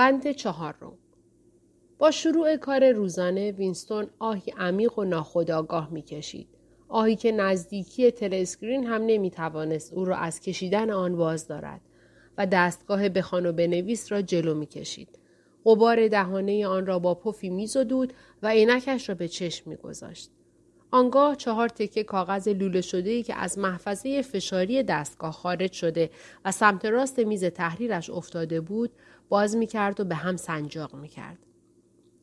بند چهارم با شروع کار روزانه وینستون آهی عمیق و ناخودآگاه می‌کشید. آهی که نزدیکی تلسکرین هم نمی‌توانست او را از کشیدن آن باز دارد و دستگاه بخوان و بنویس را جلو می‌کشید. غبار دهانه آن را با پفی میزدود و عینکش را به چشم میگذاشت. آنگاه چهار تکه کاغذ لوله شده ای که از محفظه فشاری دستگاه خارج شده و سمت راست میز تحریرش افتاده بود باز می کرد و به هم سنجاق می کرد.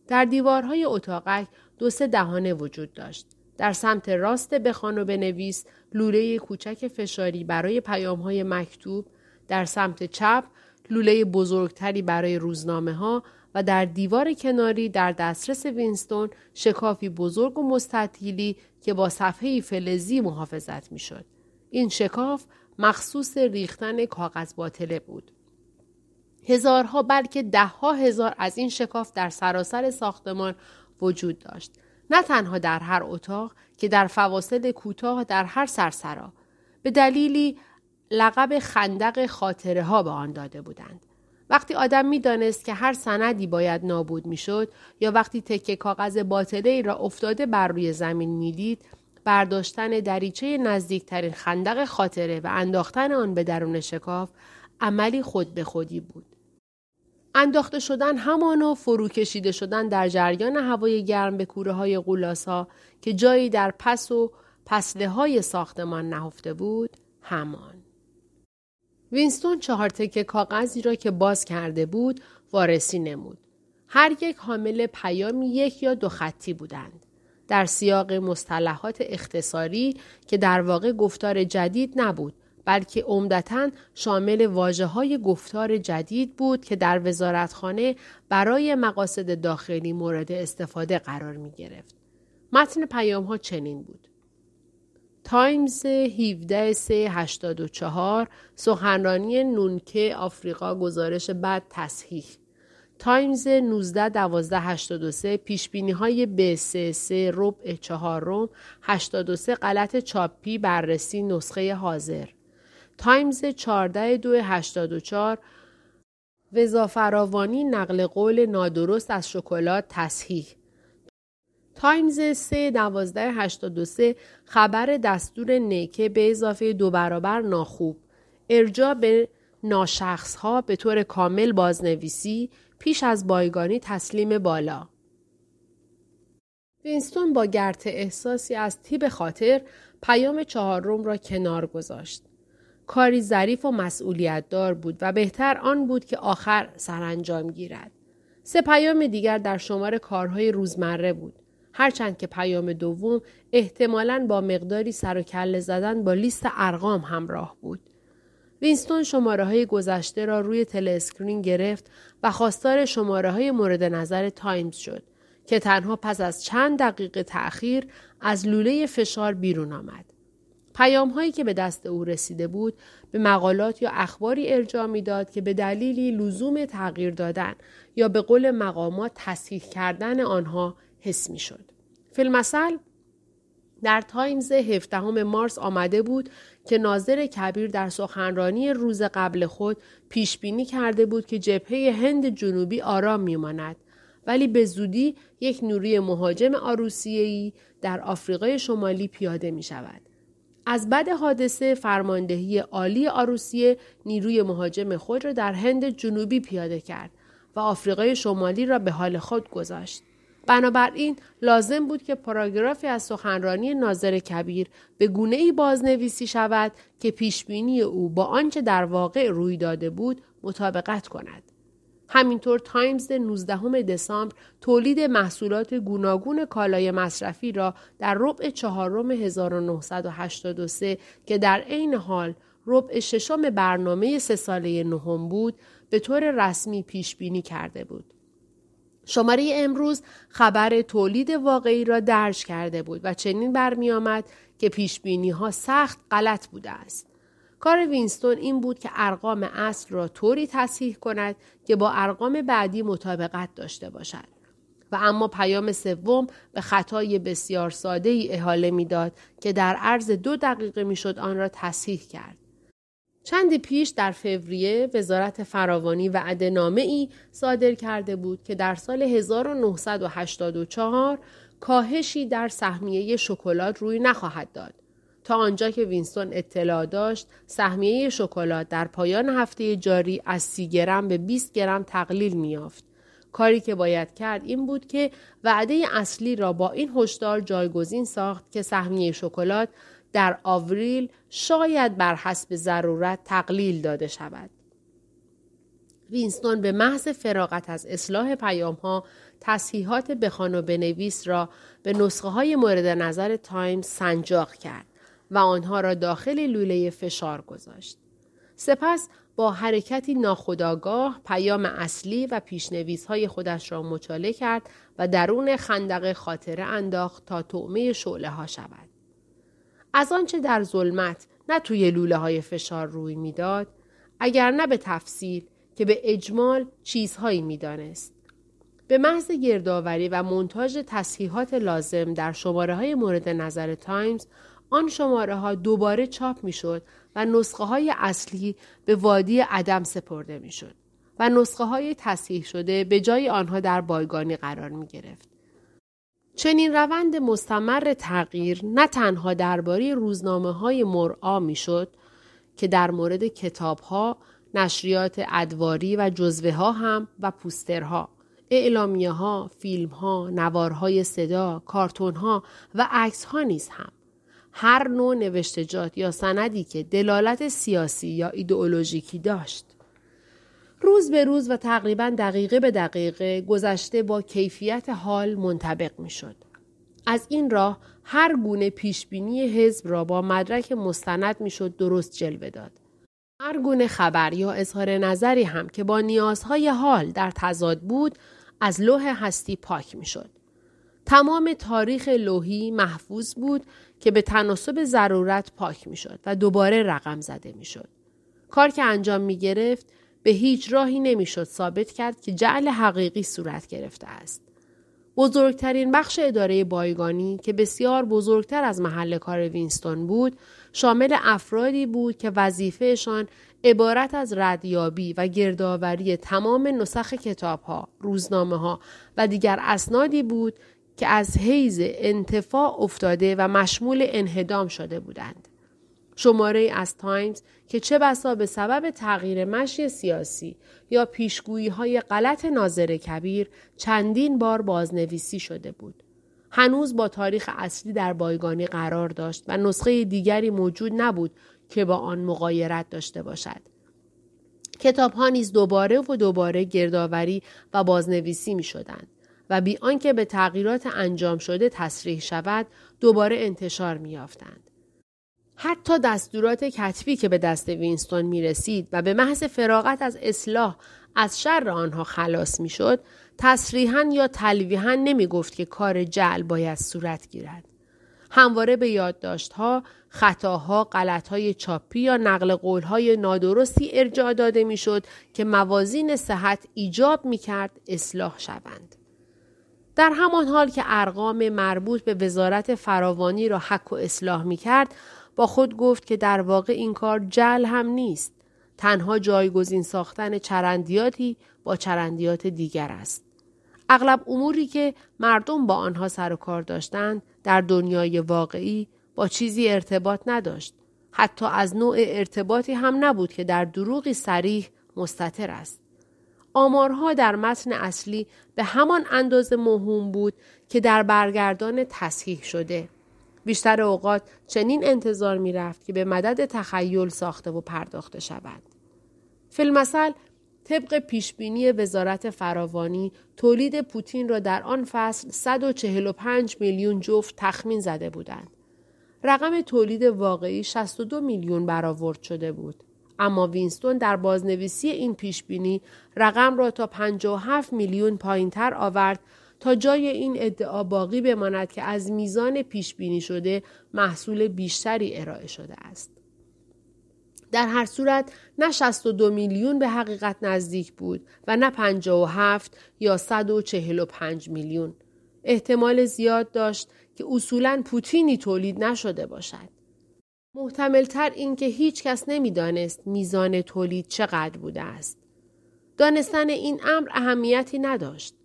در دیوارهای اتاقک دو سه دهانه وجود داشت. در سمت راست بخوان و بنویس لوله کوچک فشاری برای پیامهای مکتوب در سمت چپ لوله بزرگتری برای روزنامه ها و در دیوار کناری در دسترس وینستون شکافی بزرگ و مستطیلی که با صفحه فلزی محافظت می‌شد. این شکاف مخصوص ریختن کاغذ باطله بود. هزارها بلکه دهها هزار از این شکاف در سراسر ساختمان وجود داشت. نه تنها در هر اتاق که در فواصل کوتاه در هر سرسرا به دلیلی لقب خندق خاطره ها به آن داده بودند. وقتی آدم می‌دانست که هر سندی باید نابود می‌شد یا وقتی تکه کاغذ باطله ای را افتاده بر روی زمین می‌دید برداشتن دریچه نزدیکترین خندق خاطره و انداختن آن به درون شکاف عملی خود به خودی بود. انداخته شدن همان و فرو کشیده شدن در جریان هوای گرم به کوره های ها که جایی در پس و پسله های ساختمان نهفته بود همان. وینستون چهار تکه کاغذی را که باز کرده بود وارسی نمود. هر یک حامل پیامی یک یا دو خطی بودند. در سیاق مصطلحات اختصاری که در واقع گفتار جدید نبود بلکه عمدتا شامل واجه های گفتار جدید بود که در وزارتخانه برای مقاصد داخلی مورد استفاده قرار می گرفت. متن پیام ها چنین بود. تایمز 17 384 سخنرانی نونکه آفریقا گزارش بعد تصحیح تایمز 19 12 83 پیش بینی های ب 3 3 ربع چهارم 83 غلط چاپی بررسی نسخه حاضر تایمز 14 2 84 وزافراوانی نقل قول نادرست از شکلات تصحیح. تایمز 3 12 83 خبر دستور نیکه به اضافه دو برابر ناخوب. ارجا به ناشخص ها به طور کامل بازنویسی پیش از بایگانی تسلیم بالا. وینستون با گرت احساسی از تیب خاطر پیام چهارم را کنار گذاشت. کاری ظریف و مسئولیت دار بود و بهتر آن بود که آخر سرانجام گیرد سه پیام دیگر در شمار کارهای روزمره بود هرچند که پیام دوم احتمالاً با مقداری سر و کله زدن با لیست ارقام همراه بود. وینستون شماره های گذشته را روی تلسکرین گرفت و خواستار شماره های مورد نظر تایمز شد که تنها پس از چند دقیقه تأخیر از لوله فشار بیرون آمد. پیام هایی که به دست او رسیده بود به مقالات یا اخباری ارجاع می‌داد که به دلیلی لزوم تغییر دادن یا به قول مقامات تصحیح کردن آنها حس می شد. فی‌المثل در تایمز 17 مارس آمده بود که ناظر کبیر در سخنرانی روز قبل خود پیش بینی کرده بود که جبهه هند جنوبی آرام میماند ولی به زودی یک نیروی مهاجم آروسیه‌ای در آفریقای شمالی پیاده می شود. از بد حادثه فرماندهی عالی آروسیه نیروی مهاجم خود را در هند جنوبی پیاده کرد و آفریقای شمالی را به حال خود گذاشت. بنابراین لازم بود که پاراگرافی از سخنرانی ناظر کبیر به گونه ای بازنویسی شود که پیشبینی او با آنچه در واقع روی داده بود مطابقت کند. همینطور تایمز 19 دسامبر تولید محصولات گوناگون کالای مصرفی را در ربع چهارم 1983 که در عین حال ربع ششم برنامه سه ساله نهم بود به طور رسمی پیش بینی کرده بود. شماره امروز خبر تولید واقعی را درج کرده بود و چنین برمی آمد که پیش بینی ها سخت غلط بوده است. کار وینستون این بود که ارقام اصل را طوری تصحیح کند که با ارقام بعدی مطابقت داشته باشد. و اما پیام سوم به خطای بسیار ساده ای احاله می‌داد که در عرض دو دقیقه می‌شد آن را تصحیح کرد. چندی پیش در فوریه وزارت فراوانی و نامه ای صادر کرده بود که در سال 1984 کاهشی در سهمیه شکلات روی نخواهد داد. تا آنجا که وینستون اطلاع داشت سهمیه شکلات در پایان هفته جاری از 30 گرم به 20 گرم تقلیل میافت. کاری که باید کرد این بود که وعده اصلی را با این هشدار جایگزین ساخت که سهمیه شکلات در آوریل شاید بر حسب ضرورت تقلیل داده شود. وینستون به محض فراغت از اصلاح پیام ها تصحیحات بخوان و بنویس را به نسخه های مورد نظر تایمز سنجاق کرد و آنها را داخل لوله فشار گذاشت. سپس با حرکتی ناخودآگاه پیام اصلی و پیشنویس های خودش را مچاله کرد و درون خندق خاطره انداخت تا طعمه شعله ها شود. از آنچه در ظلمت نه توی لوله های فشار روی می‌داد اگر نه به تفصیل که به اجمال چیزهایی می‌دانست به محض گردآوری و منتاج تصحیحات لازم در شماره های مورد نظر تایمز آن شماره ها دوباره چاپ می شد و نسخه های اصلی به وادی عدم سپرده می شد و نسخه های تصحیح شده به جای آنها در بایگانی قرار می گرفت. چنین روند مستمر تغییر نه تنها درباره روزنامه های مرعا می شد که در مورد کتاب ها، نشریات ادواری و جزوه ها هم و پوسترها، اعلامیه ها، فیلم ها، نوارهای صدا، کارتون ها و عکس ها نیز هم. هر نوع نوشتجات یا سندی که دلالت سیاسی یا ایدئولوژیکی داشت. روز به روز و تقریبا دقیقه به دقیقه گذشته با کیفیت حال منطبق می شد. از این راه هر گونه پیشبینی حزب را با مدرک مستند می شد درست جلوه داد. هر گونه خبر یا اظهار نظری هم که با نیازهای حال در تضاد بود از لوح هستی پاک می شد. تمام تاریخ لوحی محفوظ بود که به تناسب ضرورت پاک می شد و دوباره رقم زده می شد. کار که انجام می گرفت به هیچ راهی نمی‌شد ثابت کرد که جعل حقیقی صورت گرفته است. بزرگترین بخش اداره بایگانی که بسیار بزرگتر از محل کار وینستون بود شامل افرادی بود که وظیفهشان عبارت از ردیابی و گردآوری تمام نسخ کتابها، روزنامه ها و دیگر اسنادی بود که از حیز انتفاع افتاده و مشمول انهدام شده بودند. شماره از تایمز که چه بسا به سبب تغییر مشی سیاسی یا پیشگویی های غلط ناظر کبیر چندین بار بازنویسی شده بود. هنوز با تاریخ اصلی در بایگانی قرار داشت و نسخه دیگری موجود نبود که با آن مقایرت داشته باشد. کتاب ها نیز دوباره و دوباره گردآوری و بازنویسی می شدند و بی آنکه به تغییرات انجام شده تصریح شود دوباره انتشار می یافتند. حتی دستورات کتبی که به دست وینستون می رسید و به محض فراغت از اصلاح از شر آنها خلاص می شد تصریحا یا تلویحا نمی گفت که کار جعل باید صورت گیرد. همواره به یادداشتها، خطاها، غلطهای چاپی یا نقل قولهای نادرستی ارجاع داده می‌شد که موازین صحت ایجاب می کرد اصلاح شوند. در همان حال که ارقام مربوط به وزارت فراوانی را حک و اصلاح می کرد، با خود گفت که در واقع این کار جل هم نیست. تنها جایگزین ساختن چرندیاتی با چرندیات دیگر است. اغلب اموری که مردم با آنها سر و کار داشتند در دنیای واقعی با چیزی ارتباط نداشت. حتی از نوع ارتباطی هم نبود که در دروغی سریح مستطر است. آمارها در متن اصلی به همان اندازه مهم بود که در برگردان تصحیح شده. بیشتر اوقات چنین انتظار می رفت که به مدد تخیل ساخته و پرداخته شود. فیلمسل طبق پیشبینی وزارت فراوانی تولید پوتین را در آن فصل 145 میلیون جفت تخمین زده بودند. رقم تولید واقعی 62 میلیون برآورد شده بود. اما وینستون در بازنویسی این پیشبینی رقم را تا 57 میلیون پایینتر آورد تا جای این ادعا باقی بماند که از میزان پیش بینی شده محصول بیشتری ارائه شده است. در هر صورت نه 62 میلیون به حقیقت نزدیک بود و نه 57 یا 145 میلیون. احتمال زیاد داشت که اصولا پوتینی تولید نشده باشد. محتملتر این که هیچ کس نمی‌دانست میزان تولید چقدر بوده است. دانستن این امر اهمیتی نداشت.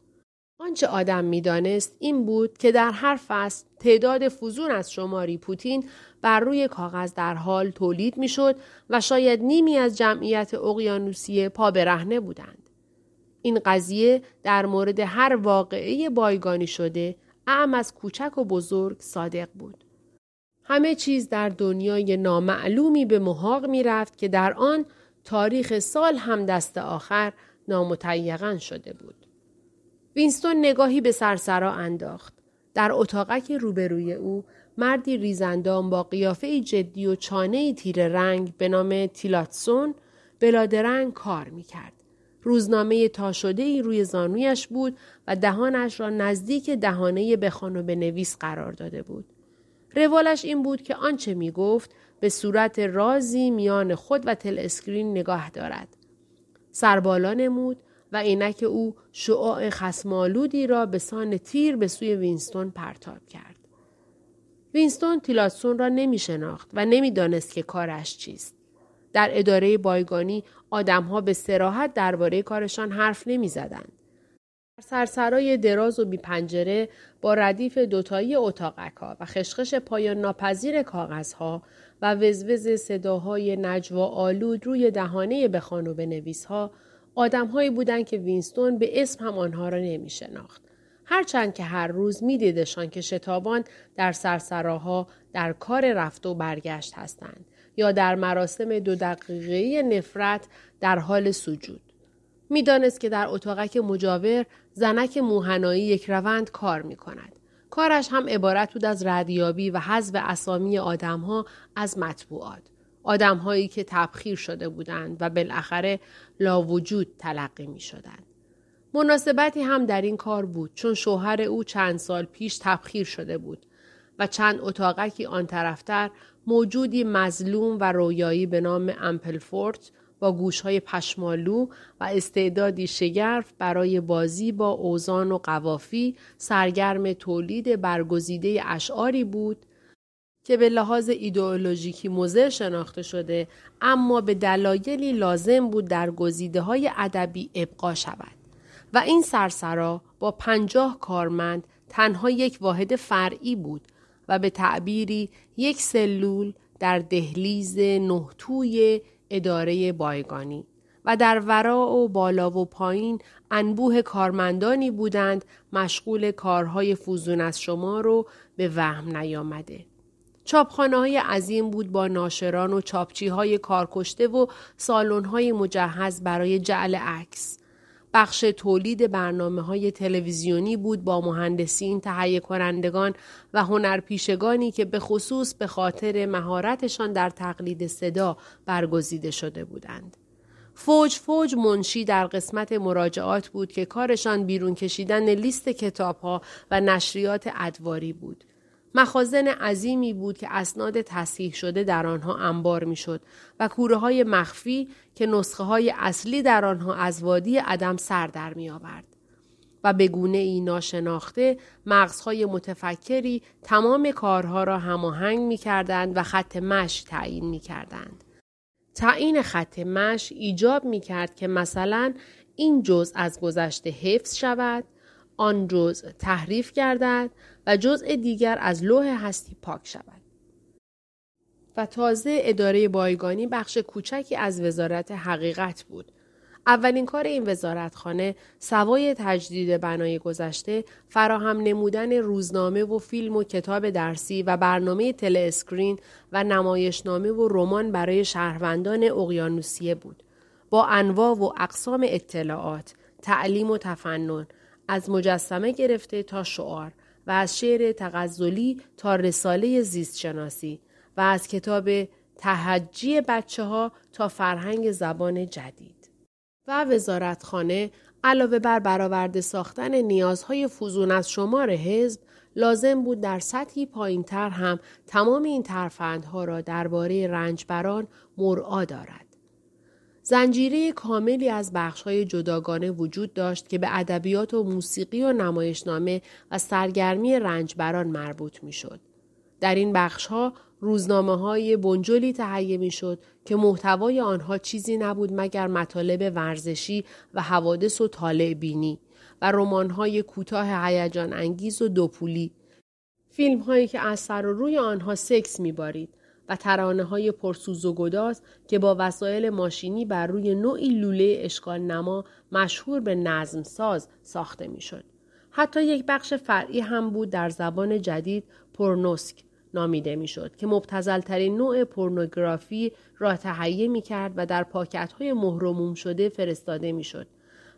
آنچه آدم می‌دانست این بود که در هر فصل تعداد فوزون از شماری پوتین بر روی کاغذ در حال تولید می‌شد و شاید نیمی از جمعیت اقیانوسیه پا برهنه بودند. این قضیه در مورد هر واقعه بایگانی شده اعم از کوچک و بزرگ صادق بود. همه چیز در دنیای نامعلومی به محاق می رفت که در آن تاریخ سال هم دست آخر نامتیقن شده بود. وینستون نگاهی به سرسرا انداخت. در اتاقک روبروی او مردی ریزندام با قیافه جدی و چانه تیر رنگ به نام تیلاتسون بلادرنگ کار می کرد. روزنامه تا شده ای روی زانویش بود و دهانش را نزدیک دهانه بخوان و بنویس قرار داده بود. روالش این بود که آنچه می گفت به صورت رازی میان خود و تل اسکرین نگاه دارد. سربالا نمود و عینک او شعاع خسمالودی را به سان تیر به سوی وینستون پرتاب کرد. وینستون تیلاتسون را نمی شناخت و نمی‌دانست که کارش چیست. در اداره بایگانی آدمها به سراحت درباره کارشان حرف نمی زدند. سرسرای دراز و بی پنجره با ردیف دوتایی اتاقک ها و خشخش پایان ناپذیر کاغذها و وزوز صداهای نجوا آلود روی دهانه بخوان و بنویس ها آدمهایی بودند که وینستون به اسم هم آنها را نمی شناخت. هرچند که هر روز می دیدشان که شتابان در سرسراها در کار رفت و برگشت هستند یا در مراسم دو دقیقه نفرت در حال سجود. می‌دانست که در اتاقک مجاور زنک موهنایی یک روند کار می کند. کارش هم عبارت بود از ردیابی و حذف اسامی آدمها از مطبوعات. آدمهایی که تبخیر شده بودند و بالاخره لا وجود تلقی می شدند. مناسبتی هم در این کار بود چون شوهر او چند سال پیش تبخیر شده بود و چند اتاقکی آن طرفتر موجودی مظلوم و رویایی به نام امپلفورت با گوشهای پشمالو و استعدادی شگرف برای بازی با اوزان و قوافی سرگرم تولید برگزیده اشعاری بود که به لحاظ ایدئولوژیکی مزر شناخته شده اما به دلایلی لازم بود در گزیده های ادبی ابقا شود و این سرسرا با پنجاه کارمند تنها یک واحد فرعی بود و به تعبیری یک سلول در دهلیز نهتوی اداره بایگانی و در ورا و بالا و پایین انبوه کارمندانی بودند مشغول کارهای فوزون از شما رو به وهم نیامده. چاپخانه های عظیم بود با ناشران و چاپچی های کارکشته و سالن های مجهز برای جعل عکس. بخش تولید برنامه های تلویزیونی بود با مهندسین، تهیه کنندگان و هنرپیشگانی که به خصوص به خاطر مهارتشان در تقلید صدا برگزیده شده بودند. فوج فوج منشی در قسمت مراجعات بود که کارشان بیرون کشیدن لیست کتاب ها و نشریات ادواری بود. مخازن عظیمی بود که اسناد تصحیح شده در آنها انبار می‌شد و کوره های مخفی که نسخه های اصلی در آنها از وادی عدم سر در می آورد. و به گونه ای ناشناخته مغزهای متفکری تمام کارها را هماهنگ می کردند و خط مش تعیین می کردند. تعیین خط مش ایجاب می کرد که مثلا این جزء از گذشته حفظ شود آن جزء تحریف گردد و جزء دیگر از لوح هستی پاک شود. و تازه اداره بایگانی بخش کوچکی از وزارت حقیقت بود. اولین کار این وزارتخانه سوای تجدید بنای گذشته فراهم نمودن روزنامه و فیلم و کتاب درسی و برنامه تل اسکرین و نمایشنامه و رمان برای شهروندان اقیانوسیه بود. با انواع و اقسام اطلاعات، تعلیم و تفنن، از مجسمه گرفته تا شعار و از شعر تغزلی تا رساله زیستشناسی و از کتاب تهجی بچه ها تا فرهنگ زبان جدید. و وزارتخانه علاوه بر برآورده ساختن نیازهای فوزون از شمار حزب لازم بود در سطحی پایینتر هم تمام این ترفندها را درباره رنجبران مرعا دارد. زنجیره کاملی از بخشهای جداگانه وجود داشت که به ادبیات و موسیقی و نمایشنامه و سرگرمی رنجبران مربوط می‌شد. در این بخشها روزنامه های بنجلی تهیه می شد که محتوای آنها چیزی نبود مگر مطالب ورزشی و حوادث و طالع بینی و رمان های کوتاه هیجان انگیز و دوپولی فیلم هایی که از سر و روی آنها سکس میبارید و ترانه های پرسوز و گداز که با وسایل ماشینی بر روی نوعی لوله اشکال نما مشهور به نظم ساز ساخته می‌شد. حتی یک بخش فرعی هم بود در زبان جدید پرنوسک نامیده می‌شد که مبتزلترین نوع پورنوگرافی را تهیه می کرد و در پاکت های مهرموم شده فرستاده می شد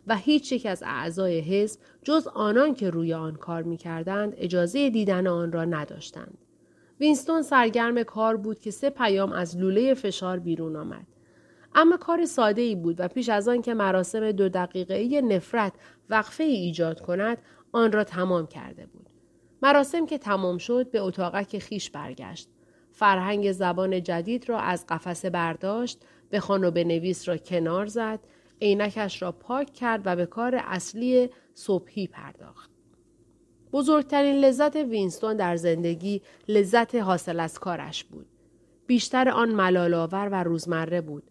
و هیچ یک از اعضای حزب جز آنان که روی آن کار می کردند اجازه دیدن آن را نداشتند. وینستون سرگرم کار بود که سه پیام از لوله فشار بیرون آمد. اما کار ساده ای بود و پیش از آن که مراسم دو دقیقه نفرت وقفه ای ایجاد کند آن را تمام کرده بود. مراسم که تمام شد به اتاقک خیش برگشت. فرهنگ زبان جدید را از قفسه برداشت، به خانو نویس را کنار زد، عینکش را پاک کرد و به کار اصلی صبحی پرداخت. بزرگترین لذت وینستون در زندگی لذت حاصل از کارش بود. بیشتر آن ملالآور و روزمره بود.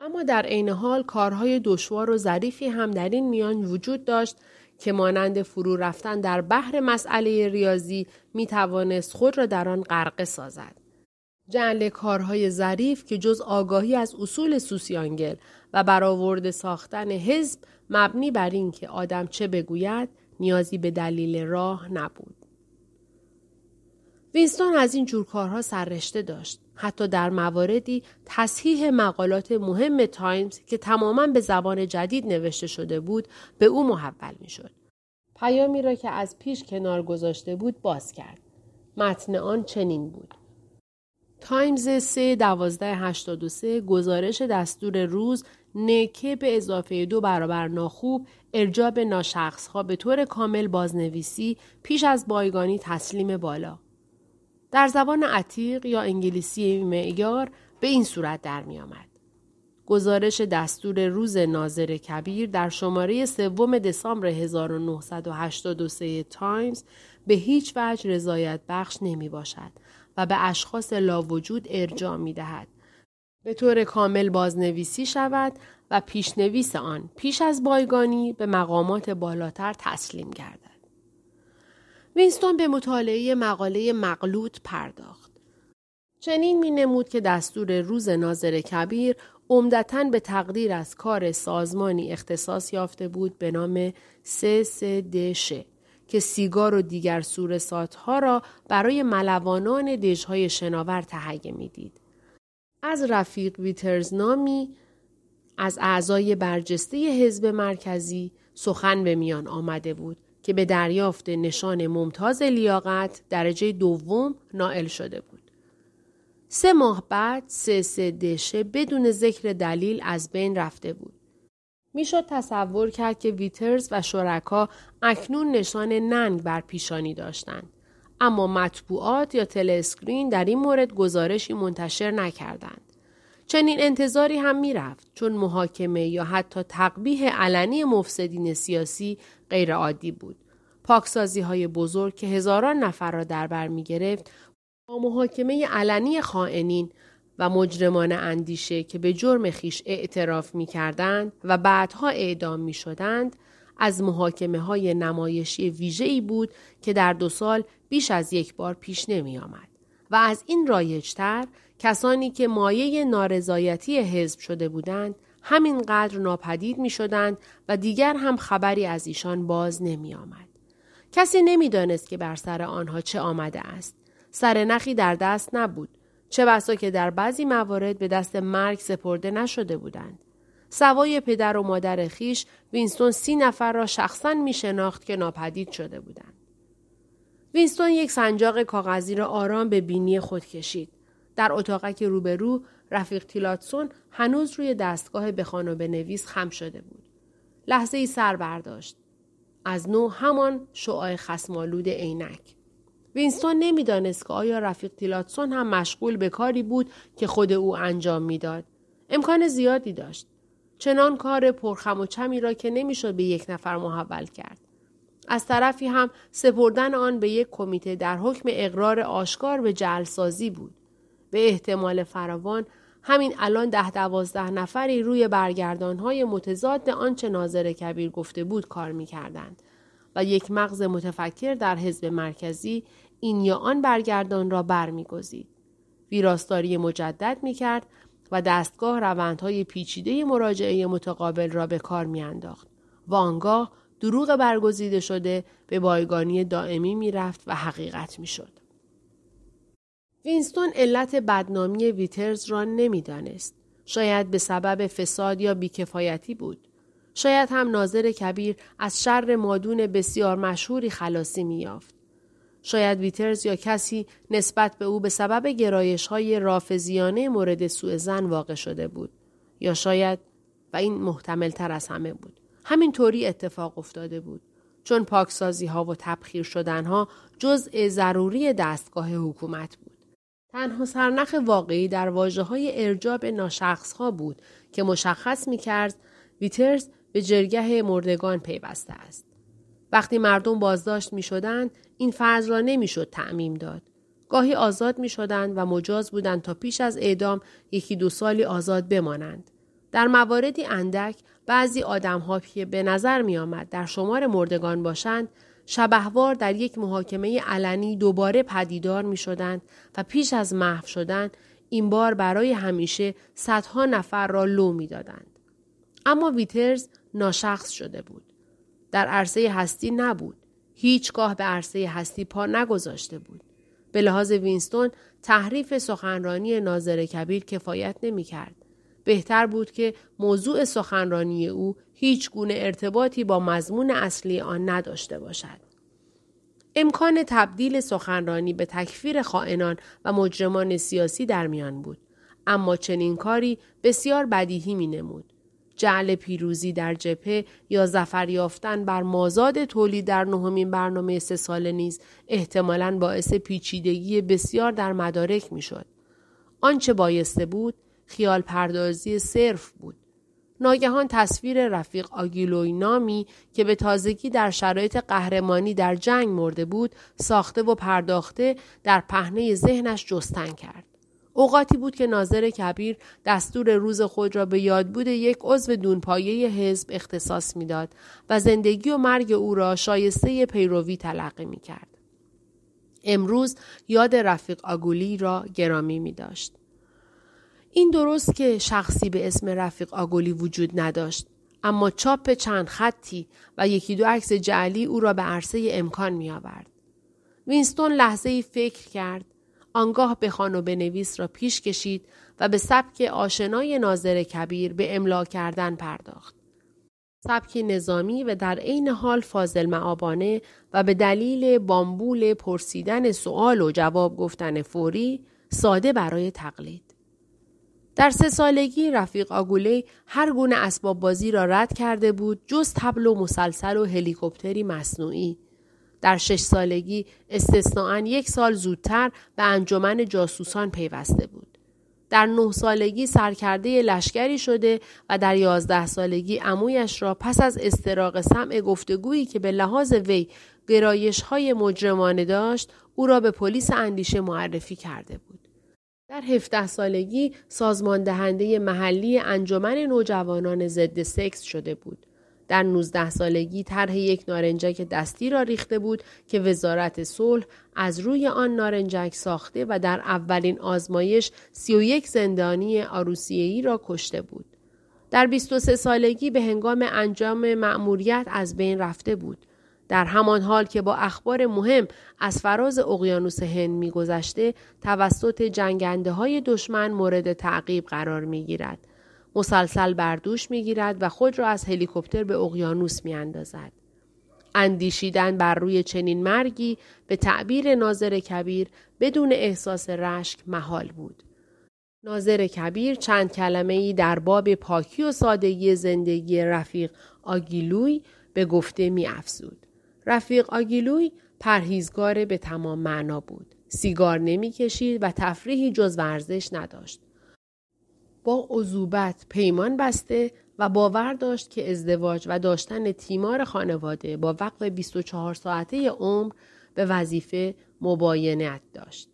اما در عین حال کارهای دشوار و ظریفی هم در این میان وجود داشت که مانند فرو رفتن در بحر مسئله ریاضی می توانست خود را در آن غرقه سازد. جعل کارهای ظریف که جز آگاهی از اصول سوسیانگل و برآورده ساختن حزب مبنی بر اینکه آدم چه بگوید نیازی به دلیل راه نبود. وینستون از این جور کارها سررشته داشت. حتی در مواردی تصحیح مقالات مهم تایمز که تماما به زبان جدید نوشته شده بود به او محول می شد. پیامی را که از پیش کنار گذاشته بود باز کرد. متن آن چنین بود. تایمز 3 1283 گزارش دستور روز نکه به اضافه دو برابر ناخوب ارجا به ناشخص به طور کامل بازنویسی پیش از بایگانی تسلیم بالا. در زبان عتیق یا انگلیسی معیار به این صورت در می آمد. گزارش دستور روز ناظر کبیر در شماره سوم دسامبر 1983 تایمز به هیچ وجه رضایت بخش نمی باشد و به اشخاص لاوجود ارجاع می دهد. به طور کامل بازنویسی شود و پیشنویس آن پیش از بایگانی به مقامات بالاتر تسلیم گردد. وینستون به مطالعه مقاله مغلوط پرداخت. چنین می نمود که دستور روز ناظر کبیر عمدتا به تقدیر از کار سازمانی اختصاص یافته بود به نام شه که سیگار و دیگر سورساتها را برای ملوانان دژهای شناور تهیه می‌دید. از رفیق ویترز نامی از اعضای برجسته حزب مرکزی سخن به میان آمده بود که به دریافت نشان ممتاز لیاقت درجه دوم نائل شده بود. سه ماه بعد سه سه دشه بدون ذکر دلیل از بین رفته بود. می‌شد تصور کرد که ویترز و شرکا اکنون نشان ننگ بر پیشانی داشتند. اما مطبوعات یا تلسکرین در این مورد گزارشی منتشر نکردند. چنین انتظاری هم می‌رفت چون محاکمه یا حتی تقبیه علنی مفسدین سیاسی غیرعادی بود. پاکسازی های بزرگ که هزاران نفر را در بر می گرفت با محاکمه علنی خائنین و مجرمان اندیشه که به جرم خیش اعتراف می کردند و بعدها اعدام می شدند از محاکمه های نمایشی ویژه‌ای بود که در دو سال بیش از یک بار پیش نمی آمد. و از این رایجتر کسانی که مایه نارضایتی حزب شده بودند همینقدر ناپدید می شدند و دیگر هم خبری از ایشان باز نمی آمد. کسی نمی‌دانست که بر سر آنها چه آمده است. سر نخی در دست نبود. چه بسا که در بعضی موارد به دست مرگ سپرده نشده بودند. سوای پدر و مادر خویش وینستون سی نفر را شخصا می شناخت که ناپدید شده بودند. وینستون یک سنجاق کاغذی را آرام به بینی خود کشید. در اتاقک روبرو رفیق تیلاتسون هنوز روی دستگاه بخوان و بنویس خم شده بود. لحظه ای سر برداشت. از نو همان شعاع خسمالود عینک. وینستون نمی‌دانست که آیا رفیق تیلاتسون هم مشغول به کاری بود که خود او انجام می‌داد. امکان زیادی داشت. چنان کار پرخم و چمی را که نمی‌شد به یک نفر محول کرد. از طرفی هم سپردن آن به یک کمیته در حکم اقرار آشکار به جلسازی بود. به احتمال فراوان همین الان ده دوازده نفری روی برگردان های متضاد آنچه ناظر کبیر گفته بود کار می‌کردند و یک مغز متفکر در حزب مرکزی این یا آن برگردان را برمیگزید. ویراستاری مجدد می‌کرد و دستگاه روندهای پیچیده مراجعه متقابل را به کار میانداخت و آنگاه دروغ برگزیده شده به بایگانی دائمی می‌رفت و حقیقت می‌شد. وینستون علت بدنامی ویترز را نمی‌دانست. شاید به سبب فساد یا بیکفایتی بود. شاید هم ناظر کبیر از شر مادون بسیار مشهوری خلاصی میافت. شاید ویترز یا کسی نسبت به او به سبب گرایش های رافزیانه مورد سوء زن واقع شده بود. یا شاید و این محتمل تر از همه بود. همین طوری اتفاق افتاده بود. چون پاکسازی ها و تبخیر شدن ها جزء ضروری دستگاه حکومت بود. تنها سرنخ واقعی در واجه های ارجاب ناشخص ها بود که مشخص می کرد ویترز به جرگه مردگان پیوسته است. وقتی مردم بازداشت می شدند این فرض را نمی شد تعمیم داد. گاهی آزاد می شدند و مجاز بودند تا پیش از اعدام یکی دو سالی آزاد بمانند. در مواردی اندک بعضی آدمها که به نظر می آمد در شمار مردگان باشند شبهوار در یک محاکمه علنی دوباره پدیدار می شدند و پیش از محو شدن این بار برای همیشه صدها نفر را لو می دادند. اما ویترز ناشخص شده بود. در عرصه هستی نبود. هیچگاه به عرصه هستی پا نگذاشته بود. به لحاظ وینستون تحریف سخنرانی ناظر کبیر کفایت نمی کرد. بهتر بود که موضوع سخنرانی او هیچ گونه ارتباطی با مضمون اصلی آن نداشته باشد. امکان تبدیل سخنرانی به تکفیر خائنان و مجرمان سیاسی در میان بود. اما چنین کاری بسیار بدیهی می نمود. جعل پیروزی در جبهه یا زفر یافتن بر مازاد تولید در نهمین برنامه سه ساله نیز احتمالاً باعث پیچیدگی بسیار در مدارک می‌شد. آنچه بایسته بود خیال پردازی صرف بود. ناگهان تصویر رفیق آگیلوی نامی که به تازگی در شرایط قهرمانی در جنگ مرده بود ساخته و پرداخته در پهنه ذهنش جستن کرد. اوقاتی بود که ناظر کبیر دستور روز خود را به یادبود یک عضو دونپایه حزب اختصاص می‌داد و زندگی و مرگ او را شایسته پیروی تلقی می کرد. امروز یاد رفیق آگولی را گرامی می داشت. این درست که شخصی به اسم رفیق آگولی وجود نداشت اما چاپ چند خطی و یکی دو عکس جعلی او را به عرصه امکان می آورد. وینستون لحظه ای فکر کرد آنگاه به و بنویس را پیش کشید و به سبک آشنای ناظر کبیر به املا کردن پرداخت. سبکی نظامی و در عین حال فاضل معابانه و به دلیل بامبول پرسیدن سوال و جواب گفتن فوری ساده برای تقلید. در سه سالگی رفیق آگوله هر گونه اسباب بازی را رد کرده بود جز تبل و مسلسل و هلیکوپتری مصنوعی. در شش سالگی استثناعا یک سال زودتر به انجمن جاسوسان پیوسته بود. در نه سالگی سرکرده لشکری شده و در یازده سالگی امویش را پس از استراق سمع گفتگویی که به لحاظ وی گرایش های مجرمانه داشت او را به پلیس اندیشه معرفی کرده بود. در 17 سالگی سازمان دهنده محلی انجمن نوجوانان ضد سکس شده بود. در 19 سالگی طرح یک نارنجک دستی را ریخته بود که وزارت صلح از روی آن نارنجک ساخته و در اولین آزمایش 31 زندانی آروسیه‌ای را کشته بود. در 23 سالگی به هنگام انجام مأموریت از بین رفته بود. در همان حال که با اخبار مهم از فراز اقیانوس هند میگذشته توسط جنگنده های دشمن مورد تعقیب قرار می‌گیرد مسلسل بردوش می‌گیرد و خود را از هلیکوپتر به اقیانوس میاندازد اندیشیدن بر روی چنین مرگی به تعبیر ناظر کبیر بدون احساس رشک محال بود ناظر کبیر چند کلمه ای در باب پاکی و سادگی زندگی رفیق آگیلوی به گفته می افزود. رفیق آگیلوی پرهیزگار به تمام معنا بود. سیگار نمی کشید و تفریحی جز ورزش نداشت. با عضوبت پیمان بسته و باور داشت که ازدواج و داشتن تیمار خانواده با وقت 24 ساعته عمر به وظیفه مباینت داشت.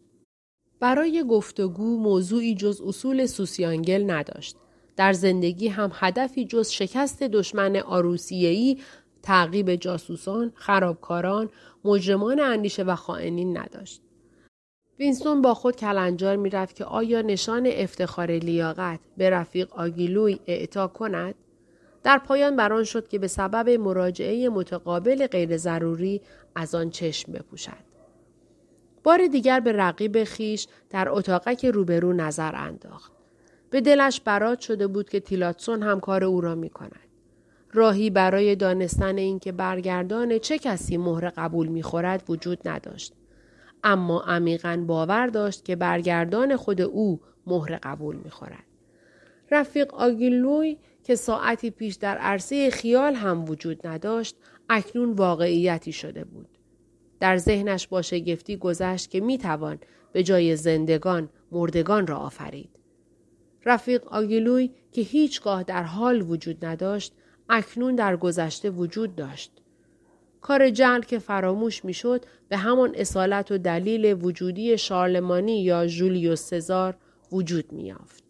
برای گفتگو موضوعی جز اصول سوسیانگل نداشت. در زندگی هم هدفی جز شکست دشمن آروسیهی تعقیب جاسوسان، خرابکاران، مجرمان اندیشه و خائنین نداشت. وینستون با خود کلنجار می‌رفت که آیا نشان افتخار لیاقت به رفیق آگیلوی اعطا کند؟ در پایان بران شد که به سبب مراجعه متقابل غیر ضروری از آن چشم بپوشد. بار دیگر به رقیب خیش در اتاقک روبرو نظر انداخت. به دلش برات شده بود که تیلاتسون هم کار او را می کند. راهی برای دانستن اینکه برگردان چه کسی مهر قبول می خورد وجود نداشت. اما عمیقا باور داشت که برگردان خود او مهر قبول می خورد. رفیق آگیلوی که ساعتی پیش در عرصه خیال هم وجود نداشت اکنون واقعیتی شده بود. در ذهنش با شگفتی گذشت که می توان به جای زندگان مردگان را آفرید. رفیق آگیلوی که هیچگاه در حال وجود نداشت اکنون در گذشته وجود داشت. کار جل که فراموش می‌شد به همان اصالت و دلیل وجودی شارلمانی یا جولیوس سزار وجود میافت.